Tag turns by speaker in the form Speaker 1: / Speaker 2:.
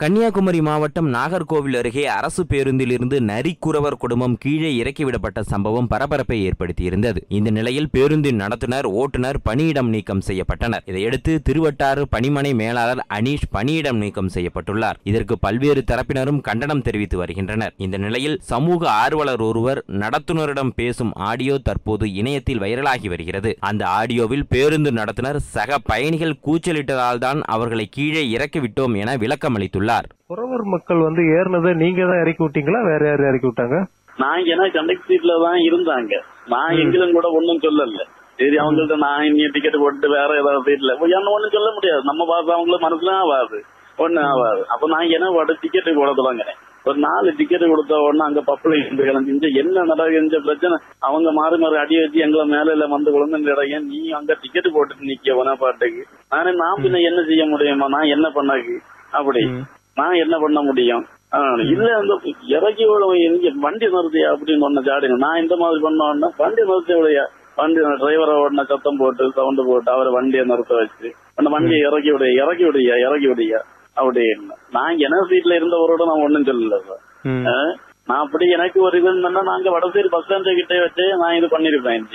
Speaker 1: கன்னியாகுமரி மாவட்டம் நாகர்கோவில் அருகே அரசு பேருந்திலிருந்து நரிக்குறவர் குடும்பம் கீழே இறக்கிவிடப்பட்ட சம்பவம் பரபரப்பை ஏற்படுத்தியிருந்தது. இந்த நிலையில் பேருந்தின் நடத்துனர் ஓட்டுநர் பணியிடம் நீக்கம் செய்யப்பட்டனர். இதையடுத்து திருவட்டாறு பணிமனை மேலாளர் அனீஷ் பணியிடம் நீக்கம் செய்யப்பட்டுள்ளார். இதற்கு பல்வேறு தரப்பினரும் கண்டனம் தெரிவித்து வருகின்றனர். இந்த நிலையில் சமூக ஆர்வலர் ஒருவர் நடத்துனரிடம் பேசும் ஆடியோ தற்போது இணையத்தில் வைரலாகி வருகிறது. அந்த ஆடியோவில் பேருந்து நடத்துனர் சக பயணிகள் கூச்சலிட்டதால் தான் அவர்களை கீழே இறக்கிவிட்டோம் என விளக்கம் அளித்துள்ளார்
Speaker 2: புறவர் மக்கள் வந்து ஏறினதை நீங்க தான் இறக்கி விட்டீங்களா? வேற யார் இறக்கி விட்டாங்க?
Speaker 3: நான் ஏன்னா கண்டக்ட் சீட்ல தான் இருந்தாங்க. நான் எங்களும் கூட ஒன்னும் சொல்லல. சரி அவங்கள்ட்ட நான் இனி டிக்கெட் போட்டு வேற ஏதாவது சீட்ல என்ன ஒண்ணும் சொல்ல முடியாது. நம்ம பார்த்து அவங்களுக்கு மனசுல ஆகாது ஒண்ணு ஆகாது அப்ப நான் என்ன பாட்டு டிக்கெட் கொடுத்துலாங்க ஒரு நாலு டிக்கெட் கொடுத்த உடனே அங்க பப்புல இருந்து கிளம்பிஞ்சு என்ன நடக்குது பிரச்சனை. அவங்க மாறி மாறி அடி வச்சு எங்களை மேல இல்ல வந்து குழந்தை ஏன் நீ அங்க டிக்கெட் போட்டு நிக்க உன பாட்டுக்கு? நானே நான் பின்ன என்ன செய்ய முடியுமா? நான் என்ன பண்ணாக்கு? அப்படி. நான் என்ன பண்ண முடியும்? இல்ல அந்த இறக்கி விட வண்டி நிறுத்தியா அப்படின்னு ஒண்ணு ஜாடுங்க நான் இந்த மாதிரி பண்ணோன்னா வண்டி நிறுத்தி விடையா? வண்டி டிரைவரை உடனே சத்தம் போட்டு சவுண்ட் போட்டு அவரை வண்டியை நிறுத்த வச்சு அந்த வண்டியை இறக்கி விடைய இறக்கி விடையா இறக்கி விடையா? அப்படின்னு நான் என்ன சீட்ல இருந்தவரோட நான் ஒண்ணும் சொல்லல சார் நான் அப்படி எனக்கு ஒரு இது இருந்தேன்னா நாங்க வடசேரி பஸ் ஸ்டாண்ட் கிட்டே வச்சு நான் இது பண்ணிருப்பேன்